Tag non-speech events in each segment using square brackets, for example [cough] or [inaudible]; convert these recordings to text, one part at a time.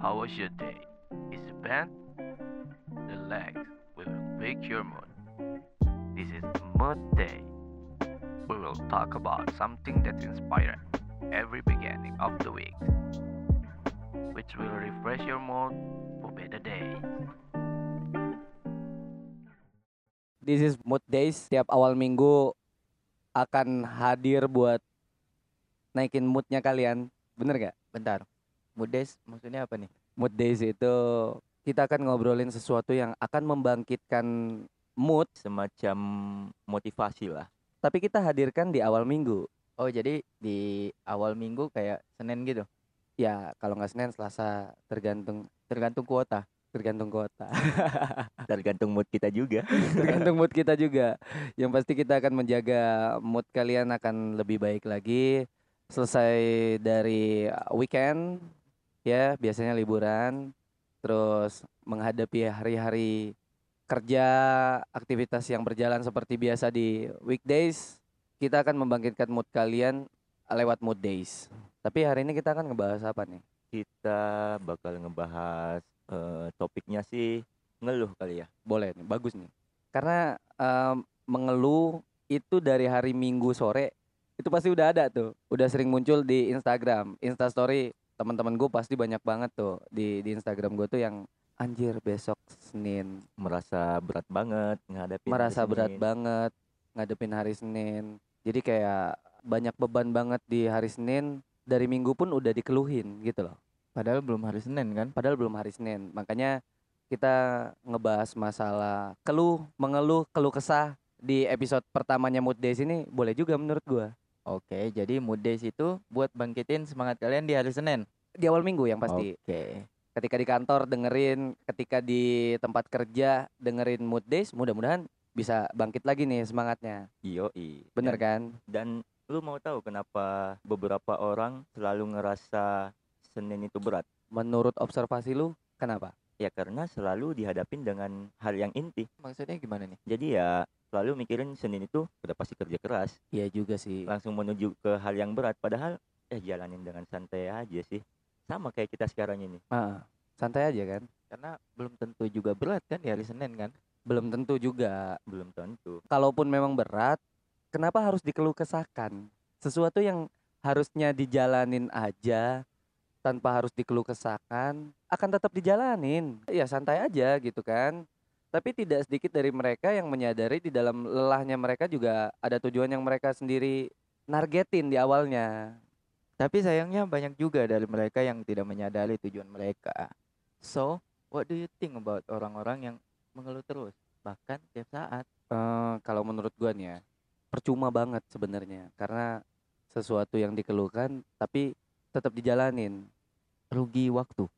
How was your day? Is it bad? Relax, we will pick your mood. This is Mood Day. We will talk about something that inspires every beginning of the week, which will refresh your mood for better day. This is Mood Days. Tiap awal minggu akan hadir buat naikin moodnya kalian. Bener gak? Bentar. Mood days maksudnya apa nih? Mood Days itu kita akan ngobrolin sesuatu yang akan membangkitkan mood, Semacam motivasi lah. tapi kita hadirkan di awal minggu. Oh, jadi di awal minggu kayak Senin gitu. Ya, kalau nggak Senin, Selasa, tergantung Tergantung kuota, tergantung kota. [laughs] tergantung mood kita juga. [laughs] tergantung mood kita juga. Yang pasti kita akan menjaga mood kalian akan lebih baik lagi. Selesai dari weekend, ya biasanya liburan, terus menghadapi hari-hari kerja, aktivitas yang berjalan seperti biasa di weekdays, kita akan membangkitkan mood kalian lewat mood days. Tapi hari ini kita akan ngebahas apa nih? Kita bakal ngebahas eh, topiknya sih ngeluh kali ya. Boleh nih, bagus nih. Karena em, mengeluh itu dari hari Minggu sore itu pasti udah ada tuh, udah sering muncul di Instagram, Instastory teman-teman gue pasti banyak banget tuh di di Instagram gue tuh yang anjir besok Senin Merasa berat banget ngadepin hari merasa berat Senin. banget ngadepin hari Senin. Jadi kayak banyak beban banget di hari Senin dari Minggu pun udah dikeluhin gitu loh. Padahal belum hari Senin kan? Padahal belum hari Senin. Makanya kita ngebahas masalah keluh, mengeluh, keluh kesah di episode pertamanya Mood Days ini boleh juga menurut gua. Oke, jadi mood days itu buat bangkitin semangat kalian di hari Senin. Di awal minggu yang pasti. Oke. Ketika di kantor dengerin, ketika di tempat kerja dengerin Mood Days, mudah-mudahan bisa bangkit lagi nih semangatnya. Yoi. Bener Dan- kan? Dan lu mau tahu kenapa beberapa orang selalu ngerasa Senin itu berat? Menurut observasi lu, kenapa? Ya karena selalu dihadapin dengan hal yang inti. Maksudnya gimana nih? Jadi ya selalu mikirin Senin itu udah pasti kerja keras, Iya juga sih. langsung menuju ke hal yang berat. Padahal ya jalanin dengan santai aja sih. Sama kayak kita sekarang ini. Ah, santai aja kan? Karena belum tentu juga berat kan di hari Senin kan? Belum tentu juga. Belum tentu. kalaupun memang berat, kenapa harus dikeluh kesahkan? Sesuatu yang harusnya dijalanin aja tanpa harus dikeluh kesahkan akan tetap dijalanin. Ya santai aja gitu kan. Tapi tidak sedikit dari mereka yang menyadari di dalam lelahnya mereka juga ada tujuan yang mereka sendiri nargetin di awalnya. Tapi sayangnya banyak juga dari mereka yang tidak menyadari tujuan mereka. So, what do you think about orang-orang yang mengeluh terus? Bahkan tiap saat. Eh, kalau menurut gua nih ya, percuma banget sebenarnya karena sesuatu yang dikeluhkan tapi tetap dijalanin. Rugi waktu.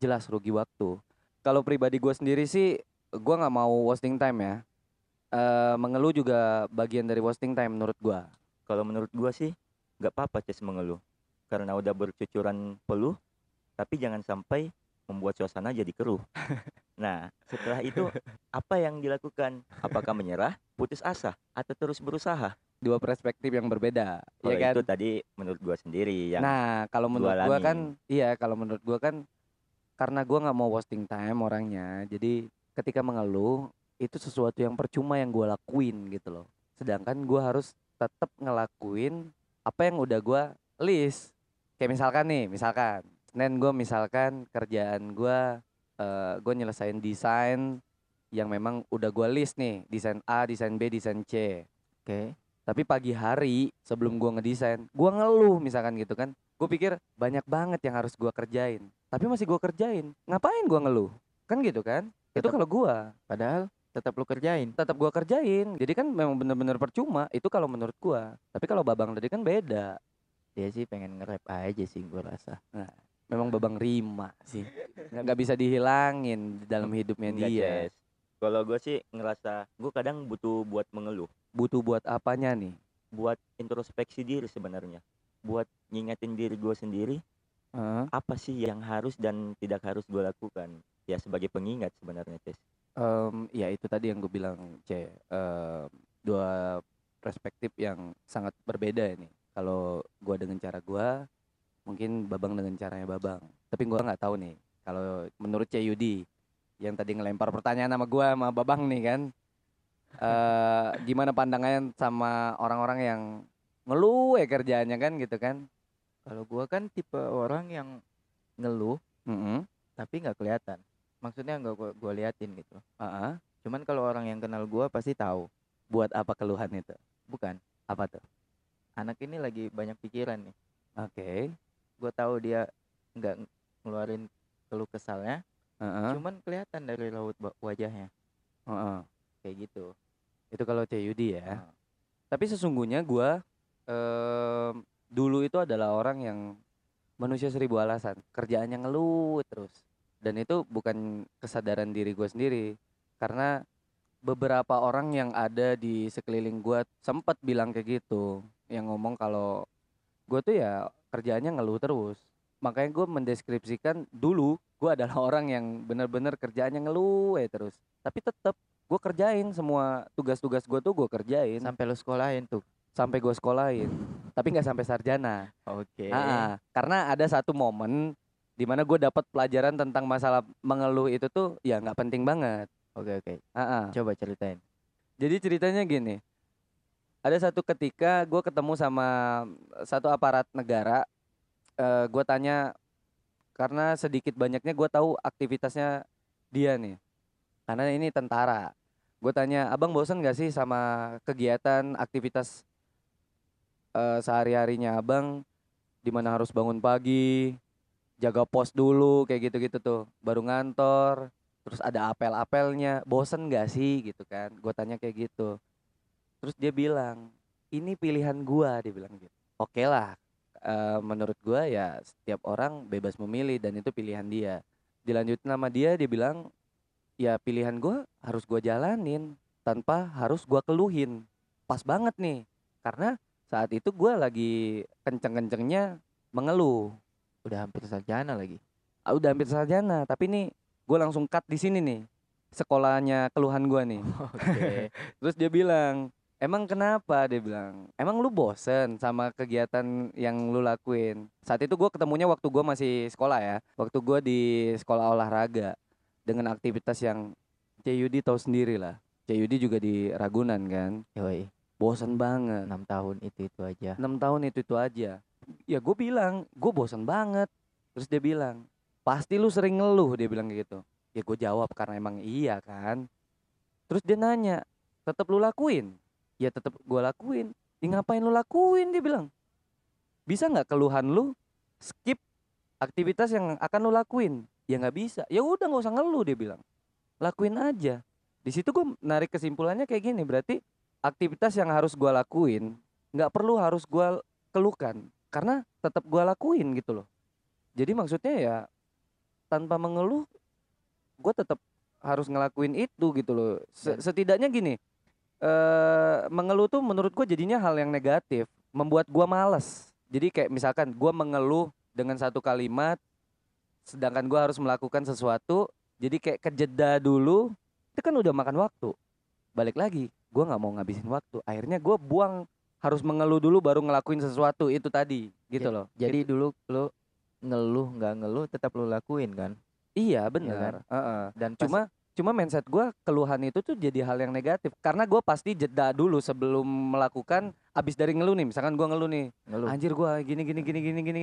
jelas rugi waktu. Kalau pribadi gue sendiri sih, gue nggak mau wasting time ya. Eh mengeluh juga bagian dari wasting time menurut gue. Kalau menurut gua sih nggak apa-apa Ces mengeluh. Karena udah bercucuran peluh, tapi jangan sampai membuat suasana jadi keruh. [laughs] Nah, setelah itu apa yang dilakukan? Apakah menyerah, putus asa, atau terus berusaha? Dua perspektif yang berbeda, Kalau ya kan? itu tadi menurut gua sendiri yang Nah, kalau menurut gue kan, iya kalau menurut gue kan, karena gue nggak mau wasting time orangnya, jadi ketika mengeluh itu sesuatu yang percuma yang gue lakuin gitu loh. Sedangkan gue harus tetap ngelakuin apa yang udah gue list. Kayak misalkan nih, misalkan Senin gue misalkan kerjaan gue, eh gue nyelesain desain yang memang udah gue list nih, desain A, desain B, desain C. Oke. Tapi pagi hari sebelum gua ngedesain, gua ngeluh misalkan gitu kan. Gue pikir banyak banget yang harus gua kerjain. Tapi masih gua kerjain. Ngapain gua ngeluh? Kan gitu kan? Itu Tetap- kalau gua Padahal tetap lu kerjain. tetap gua kerjain. Jadi kan memang bener-bener percuma. Itu kalau menurut gua. Tapi kalau Babang tadi kan beda. Dia sih pengen nge-rap aja sih gue rasa. Memang Babang rima sih. Nggak, bisa dihilangin di dalam hidupnya Enggak, dia. Ces. Kalau gue sih ngerasa gue kadang butuh buat mengeluh, Butuh buat apanya nih? buat introspeksi diri sebenarnya, buat ngingetin diri gue sendiri Heeh. apa sih yang harus dan tidak harus gue lakukan. Ya sebagai pengingat sebenarnya, Ces. Em, ya itu tadi yang gue bilang C Em, dua perspektif yang sangat berbeda ini kalau gua dengan cara gua mungkin babang dengan caranya babang tapi gua nggak tahu nih Kalau menurut CUD yang tadi ngelempar pertanyaan sama gua sama Babang nih kan. eh gimana pandangannya sama orang-orang yang ngeluh ya kerjaannya kan gitu kan? Kalau gua kan tipe orang yang ngeluh Mm-mm. tapi nggak kelihatan. Maksudnya nggak gua, gua liatin gitu. Ah, ah. Cuman kalau orang yang kenal gua pasti tahu. Buat apa keluhan itu? Bukan. Apa tuh? Anak ini lagi banyak pikiran nih. Oke. Gua tahu dia nggak ng- ngeluarin keluh kesalnya. Heeh. Cuman kelihatan dari raut ba- wajahnya. Heeh. Kayak gitu. Itu kalau CUD ya. Nah, Tapi sesungguhnya gua em, dulu itu adalah orang yang manusia seribu alasan, kerjaannya ngeluh terus. Dan itu bukan kesadaran diri gue sendiri, karena beberapa orang yang ada di sekeliling gua sempat bilang kayak gitu, yang ngomong kalau gue tuh ya kerjaannya ngeluh terus. Makanya gue mendeskripsikan dulu gue [laughs] adalah orang yang benar-benar kerjaannya ngeluh ya terus. Tapi tetap gue kerjain semua tugas-tugas gue tuh gue kerjain sampai lu sekolahin tuh. sampai gue sekolahin tapi nggak sampai sarjana Oke. Ah, karena ada satu momen di mana gue dapat pelajaran tentang masalah mengeluh itu tuh ya nggak penting banget Oke oke. Ah, ah. Coba ceritain. jadi ceritanya gini ada satu ketika gue ketemu sama satu aparat negara eh gue tanya karena sedikit banyaknya gue tahu aktivitasnya dia nih karena ini tentara gue tanya abang bosen gak sih sama kegiatan aktivitas eh sehari harinya abang di mana harus bangun pagi jaga pos dulu kayak gitu gitu tuh. Baru ngantor terus ada apel-apelnya. Bosen gak sih gitu kan? Gue tanya kayak gitu. Terus dia bilang ini pilihan gua dia bilang gitu. Oke lah eh, menurut gua ya setiap orang bebas memilih dan itu pilihan dia. Dilanjutin sama dia dia bilang ya pilihan gua harus gua jalanin tanpa harus gua keluhin. Pas banget nih karena saat itu gua lagi kenceng-kencengnya mengeluh Udah hampir sarjana lagi. Ah, udah hampir sarjana tapi nih gue langsung cut di sini nih sekolahnya keluhan gua nih [laughs] Oke. terus dia bilang emang kenapa dia bilang emang lu bosen sama kegiatan yang lu lakuin saat itu gue ketemunya waktu gue masih sekolah ya waktu gue di sekolah olahraga dengan aktivitas yang CUD tahu sendiri lah CUD juga di Ragunan kan Yoi. bosen banget enam tahun itu itu aja. enam tahun itu itu aja ya gue bilang gue bosan banget. Terus dia bilang pasti lu sering ngeluh. Dia bilang gitu. Ya gue jawab karena emang iya kan. Terus dia nanya tetap lu lakuin? Ya tetap gue lakuin. Ya ngapain lu lakuin? Dia bilang. Bisa nggak keluhan lu skip aktivitas yang akan lu lakuin? Ya nggak bisa. Ya udah nggak usah ngeluh dia bilang. Lakuin aja. Di situ gue narik kesimpulannya kayak gini berarti aktivitas yang harus gue lakuin nggak perlu harus gue keluhkan karena tetap gue lakuin gitu loh. Jadi maksudnya ya tanpa mengeluh gue tetap harus ngelakuin itu gitu loh. Dan- setidaknya gini eh mengeluh tuh menurut gue jadinya hal yang negatif membuat gue males. Jadi kayak misalkan gue mengeluh dengan satu kalimat sedangkan gue harus melakukan sesuatu jadi kayak kejeda dulu itu kan udah makan waktu. Balik lagi gue nggak mau ngabisin waktu. Akhirnya gue buang harus mengeluh dulu baru ngelakuin sesuatu itu tadi gitu Ja- loh Jadi dulu lu ngeluh nggak ngeluh tetap lu lakuin kan? iya benar Heeh. Dan pas- cuma cuma mindset gue keluhan itu tuh jadi hal yang negatif karena gue pasti jeda dulu sebelum melakukan abis dari ngeluh nih misalkan gue ngeluh nih ngeluh. anjir gue gini gini gini gini gini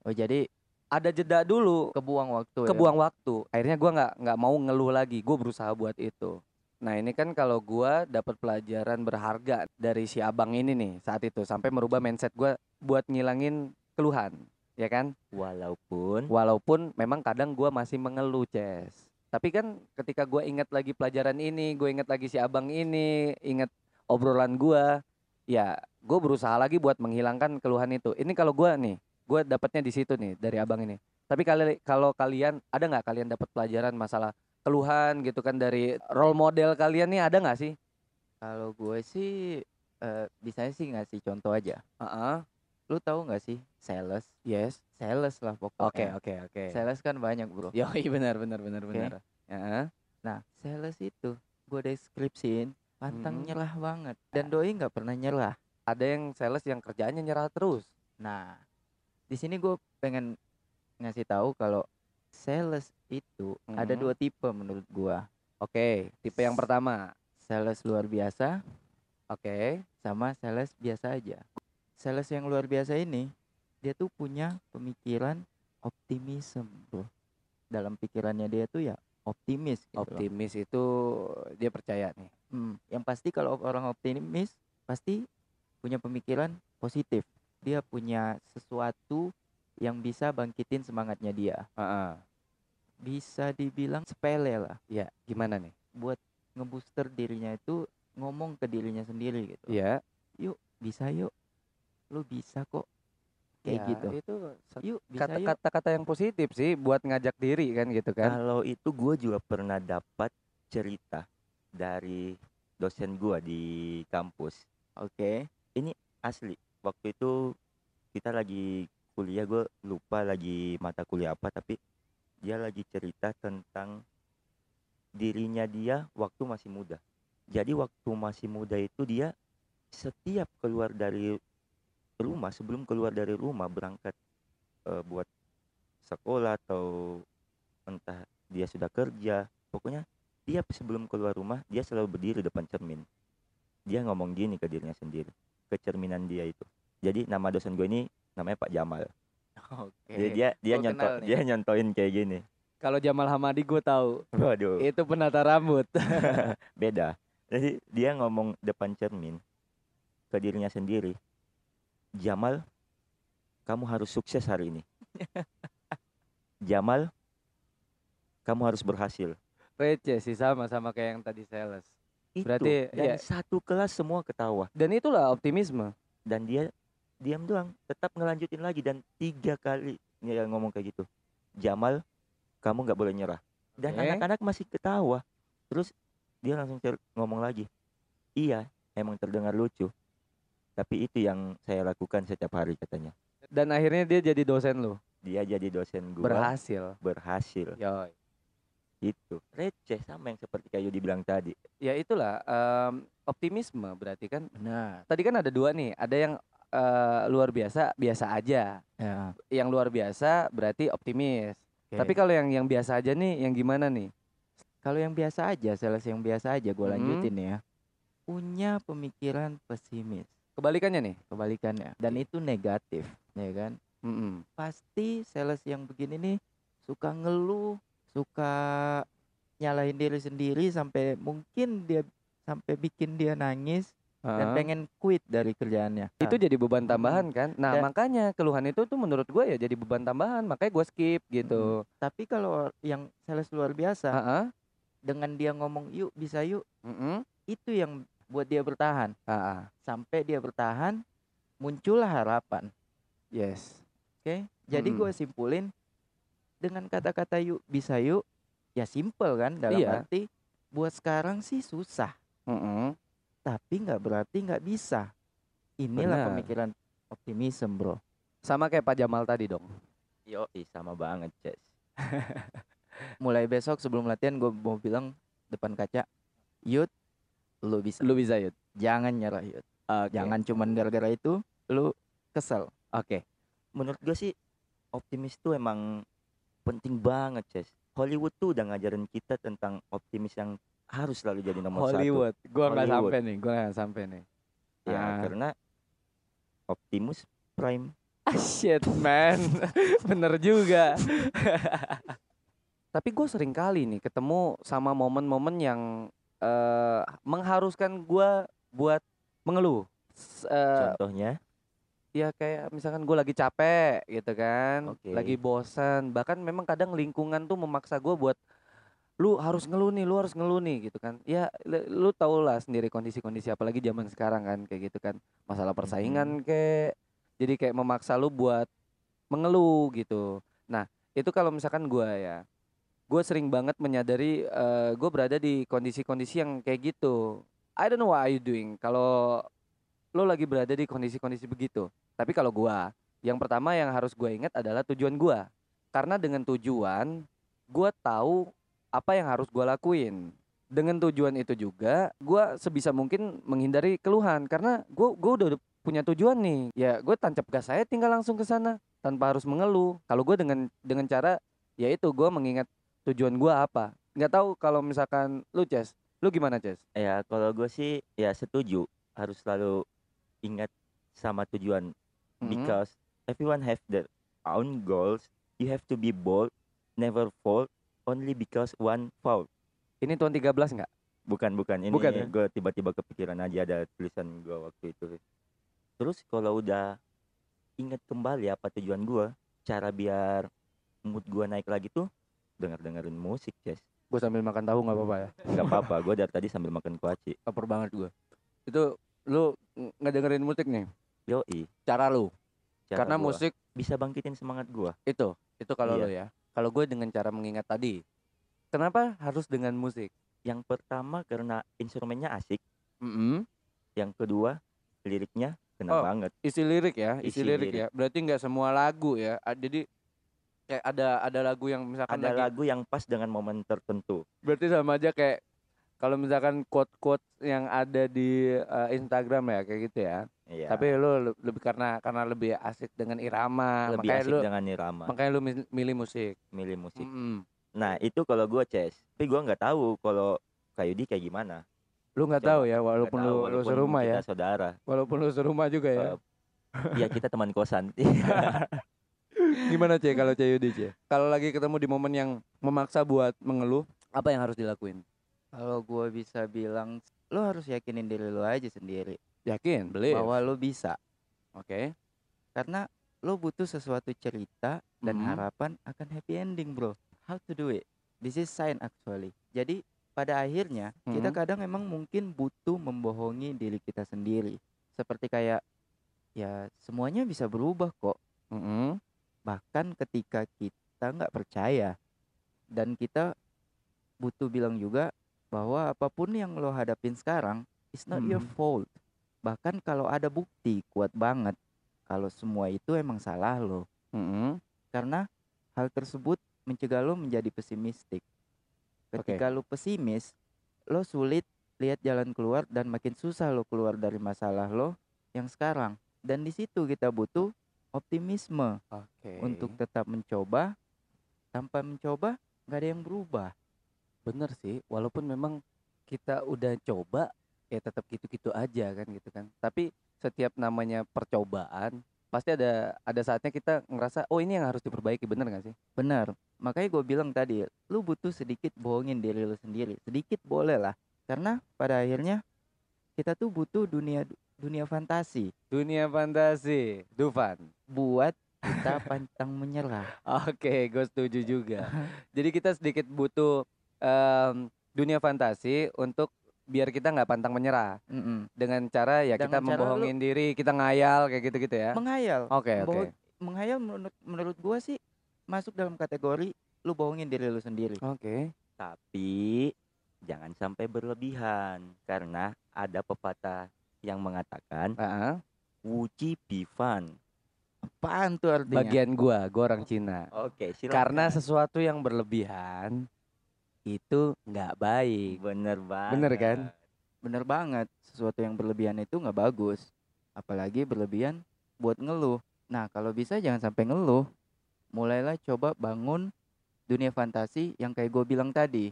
Oh jadi ada jeda dulu kebuang waktu ya? kebuang waktu akhirnya gua nggak nggak mau ngeluh lagi gue berusaha buat itu nah ini kan kalau gua dapat pelajaran berharga dari si abang ini nih saat itu sampai merubah mindset gua buat ngilangin keluhan ya kan? Walaupun walaupun memang kadang gua masih mengeluh Ces. Tapi kan ketika gua ingat lagi pelajaran ini gue ingat lagi si abang ini ingat obrolan gua ya gue berusaha lagi buat menghilangkan keluhan itu. Ini kalau gua nih gue dapatnya di situ nih dari abang ini. Tapi kali kalau kalian ada nggak kalian dapat pelajaran masalah keluhan gitu kan dari role model kalian nih ada nggak sih Kalau gue sih eh bisanya sih ngasih contoh aja. Heeh. Lu tahu nggak sih sales? yes Sales lah oke pokoknya. oke oke Sales kan banyak bro. Yoi benar benar benar Oke. benar Heeh. Nah sales itu gue deskripsiin pantang Mm-mm. nyerah banget dan doi nggak pernah nyerah. ada yang sales yang kerjaannya nyerah terus Nah di sini gue pengen ngasih tahu kalau sales itu ada Mhm. dua tipe menurut gua. Oke, tipe yang pertama. Sales luar biasa Oke. sama sales biasa aja. Sales yang luar biasa ini dia tuh punya pemikiran optimism, bro. Dalam pikirannya dia tuh ya optimis gitu loh. Optimis itu dia percaya nih. Hmm, yang pasti kalau orang optimis pasti punya pemikiran positif. Dia punya sesuatu yang bisa bangkitin semangatnya dia. Heeh. Bisa dibilang sepele lah Ya, gimana nih? buat ngebooster dirinya itu ngomong ke dirinya sendiri gitu. Iya. Bisa yuk. Lu bisa kok. Kayak Ya, gitu. Itu Yuk, bisa yuk. kata-kata yang positif sih buat ngajak diri kan gitu kan. Kalau itu gue juga pernah dapat cerita dari dosen gue di kampus. Oke. Asli, waktu itu kita lagi kuliah, gue lupa lagi mata kuliah apa, tapi dia lagi cerita tentang dirinya dia waktu masih muda. Jadi waktu masih muda itu dia setiap keluar dari rumah, sebelum keluar dari rumah berangkat eh, buat sekolah atau entah dia sudah kerja, pokoknya tiap sebelum keluar rumah dia selalu berdiri depan cermin. Dia ngomong gini ke dirinya sendiri, kecerminan dia itu. Jadi nama dosen gue ini namanya Pak Jamal. Oke. Jadi dia dia gua nyonto kenal nih. dia nyontoin kayak gini. Kalau Jamal Hamadi gue tahu Waduh, itu penata rambut. [laughs] [laughs] beda. Jadi dia ngomong depan cermin ke dirinya sendiri. Jamal, kamu harus sukses hari ini. [laughs] Jamal, kamu harus berhasil. Receh sih sama sama kayak yang tadi sales. Itu. Berarti, dan iya. satu kelas semua ketawa. Dan itulah optimisme. dan dia diam doang tetap ngelanjutin lagi dan tiga kali dia ngomong kayak gitu Jamal kamu nggak boleh nyerah dan anak-anak masih ketawa terus dia langsung ngomong lagi iya emang terdengar lucu tapi itu yang saya lakukan setiap hari katanya Dan akhirnya dia jadi dosen lu. dia jadi dosen gua Berhasil. berhasil Yoi. itu receh sama yang seperti kayak Yudi bilang tadi Ya itulah em, optimisme berarti kan. Benar. Tadi kan ada dua nih, ada yang eh, luar biasa, biasa aja. Ya. Yang luar biasa berarti optimis. oke. Tapi kalau yang yang biasa aja nih, yang gimana nih? kalau yang biasa aja, sales yang biasa aja gue Mhm. lanjutin ya. Punya pemikiran pesimis. Kebalikannya nih. Kebalikannya. Dan itu negatif, ya kan? Mm-mm. pasti sales yang begini nih suka ngeluh, suka nyalahin diri sendiri sampai mungkin dia sampai bikin dia nangis dan pengen quit dari kerjaannya. itu jadi beban tambahan kan. Nah, Dan- makanya keluhan itu tuh menurut gue ya jadi beban tambahan, makanya gue skip gitu. Tapi kalau yang sales luar biasa Heeh. dengan dia ngomong yuk bisa yuk Mm-mm. itu yang buat dia bertahan Heeh. sampai dia bertahan muncullah harapan. Yes. Oke, jadi Mm-mm. gue simpulin dengan kata-kata yuk bisa yuk ya simple kan dalam Iya. arti buat sekarang sih susah. Mm-mm. Tapi nggak berarti nggak bisa. Inilah Benar. pemikiran optimism, bro. Sama kayak Pak Jamal tadi dong. yo sama banget Ces [laughs] Mulai besok sebelum latihan gue mau bilang depan kaca, Yud, lu bisa. Lu bisa Yud. Jangan nyerah, Yud. Oke. Jangan cuman gara-gara itu lu kesel. Oke. menurut gue sih optimis tuh emang penting banget Ces Hollywood tuh udah ngajarin kita tentang optimis yang harus selalu jadi nomor satu Hollywood. Gua nggak Hollywood. sampai nih, gua nggak sampai nih. ya Ah. karena Optimus Prime Ah, shit man, [laughs] bener juga. [laughs] Tapi gue sering kali nih ketemu sama momen-momen yang eh, mengharuskan gua buat mengeluh. Eh, contohnya ya kayak misalkan gue lagi capek gitu kan, Oke. lagi bosan. Bahkan memang kadang lingkungan tuh memaksa gue buat lu harus ngeluh nih, lu harus ngeluh nih gitu kan. Ya lu, tau lah sendiri kondisi-kondisi apalagi zaman sekarang kan kayak gitu kan. Masalah persaingan kayak jadi kayak memaksa lu buat mengeluh gitu. Nah, itu kalau misalkan gua ya gue sering banget menyadari gue berada di kondisi-kondisi yang kayak gitu. I don't know what are you doing kalau lo lagi berada di kondisi-kondisi begitu. Tapi kalau gua, yang pertama yang harus gua ingat adalah tujuan gua. Karena dengan tujuan, gua tahu apa yang harus gua lakuin. Dengan tujuan itu juga, gua sebisa mungkin menghindari keluhan karena gua gua udah punya tujuan nih. Ya, gue tancap gas saya tinggal langsung ke sana tanpa harus mengeluh. Kalau gue dengan dengan cara ya itu gue mengingat tujuan gue apa nggak tahu kalau misalkan lu Ces lu gimana Ces Ya kalau gue sih ya setuju harus selalu ingat sama tujuan Mhm. because everyone have their own goals. You have to be bold, never fall, only because one fall. ini tahun 13 nggak Bukan bukan ini Bukan ya? gue tiba-tiba kepikiran aja ada tulisan gue waktu itu. Terus kalau udah ingat kembali apa tujuan gue, cara biar mood gue naik lagi tuh denger dengerin musik, Ces. gue sambil makan tahu nggak apa-apa ya Gak apa-apa, gue dari tadi sambil makan kuaci. lapar banget gue itu lu ng- ngedengerin musik nih Yoi. cara lu cara karena gua musik bisa bangkitin semangat gue. itu itu kalau Iya. lu ya kalau gue dengan cara mengingat tadi kenapa harus dengan musik Yang pertama karena instrumennya asik, Mm-mm. yang kedua liriknya kena Oh, banget. isi lirik ya isi, Isi lirik, lirik. ya berarti nggak semua lagu ya jadi kayak ada ada lagu yang misalkan Ada lagi lagu yang pas dengan momen tertentu. berarti sama aja kayak kalau misalkan quote quote yang ada di uh, Instagram ya kayak gitu ya Iya. tapi lu le- lebih karena karena lebih asik dengan irama lebih makanya asik lu dengan irama, makanya lu mil- milih musik milih musik. Mm-mm. Nah itu kalau gue Ces, tapi gue nggak tahu kalau Kayudi kayak gimana. lu nggak tahu ya walaupun tahu, lu lu serumah ya saudara. walaupun lu serumah juga ya Eh, Iya kita teman kosan. [laughs] gimana cie kalau cie Yudi cie kalau lagi ketemu di momen yang memaksa buat mengeluh apa yang harus dilakuin Kalau gua bisa bilang, lo harus yakinin diri lo aja sendiri yakin beli bahwa lo bisa. oke Karena lo butuh sesuatu cerita dan Mhm. harapan akan happy ending, bro. How to do it? This is sign actually. Jadi pada akhirnya kita Mhm. kadang emang mungkin butuh membohongi diri kita sendiri. Seperti kayak ya semuanya bisa berubah kok. Mm-mm. Bahkan ketika kita nggak percaya dan kita butuh bilang juga bahwa apa pun yang lo hadapin sekarang is not your Mhm. fault. Bahkan kalau ada bukti kuat banget kalau semua itu emang salah lo. Mm-mm. Karena hal tersebut mencegah lo menjadi pesimistik. Ketika lo pesimis, lo sulit lihat jalan keluar dan makin susah lo keluar dari masalah lo yang sekarang. Dan di situ kita butuh optimisme oke untuk tetap mencoba. Tanpa mencoba, nggak ada yang berubah. Bener sih walaupun memang kita udah coba ya tetap gitu-gitu aja kan gitu kan tapi setiap namanya percobaan pasti ada ada saatnya kita ngerasa oh ini yang harus diperbaiki bener gak sih Benar. Makanya gue bilang tadi, lu butuh sedikit bohongin diri lu sendiri. Sedikit boleh lah. Karena pada akhirnya kita tuh butuh dunia dunia fantasi dunia fantasi Dufan buat kita pantang menyerah. [laughs] Oke, gue setuju juga. Jadi kita sedikit butuh em, dunia fantasi untuk biar kita nggak pantang menyerah Mm-mm. dengan cara ya kita Dengan lu- membohongin diri, kita ngayal kayak gitu-gitu ya. Menghayal. Oke, oke. Bohong- Menghayal menurut menurut gua sih masuk dalam kategori lu bohongin diri lu sendiri. Oke. Tapi jangan sampai berlebihan karena ada pepatah yang mengatakan Heeh. wuji bifan. Apaan tuh artinya? Bagian gua, gua orang Cina. Oke, silakan. Karena sesuatu yang berlebihan itu nggak baik. bener banget. Bener kan? Bener banget. Sesuatu yang berlebihan itu nggak bagus. Apalagi berlebihan buat ngeluh. Nah, kalau bisa jangan sampai ngeluh. Mulailah coba bangun dunia fantasi yang kayak gue bilang tadi.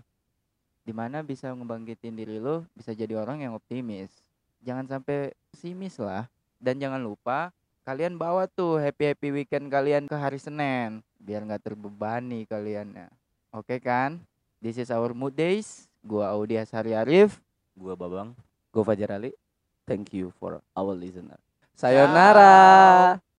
Di mana bisa ngebangkitin diri lo, bisa jadi orang yang optimis. Jangan sampai pesimis lah. Dan jangan lupa kalian bawa tuh happy-happy weekend kalian ke hari Senin. Biar nggak terbebani kaliannya. Oke kan? This is our mood days. Gua Audi Asari Arif. Gua Babang. Gue Fajar Ali. Thank you for our listener. Sayonara.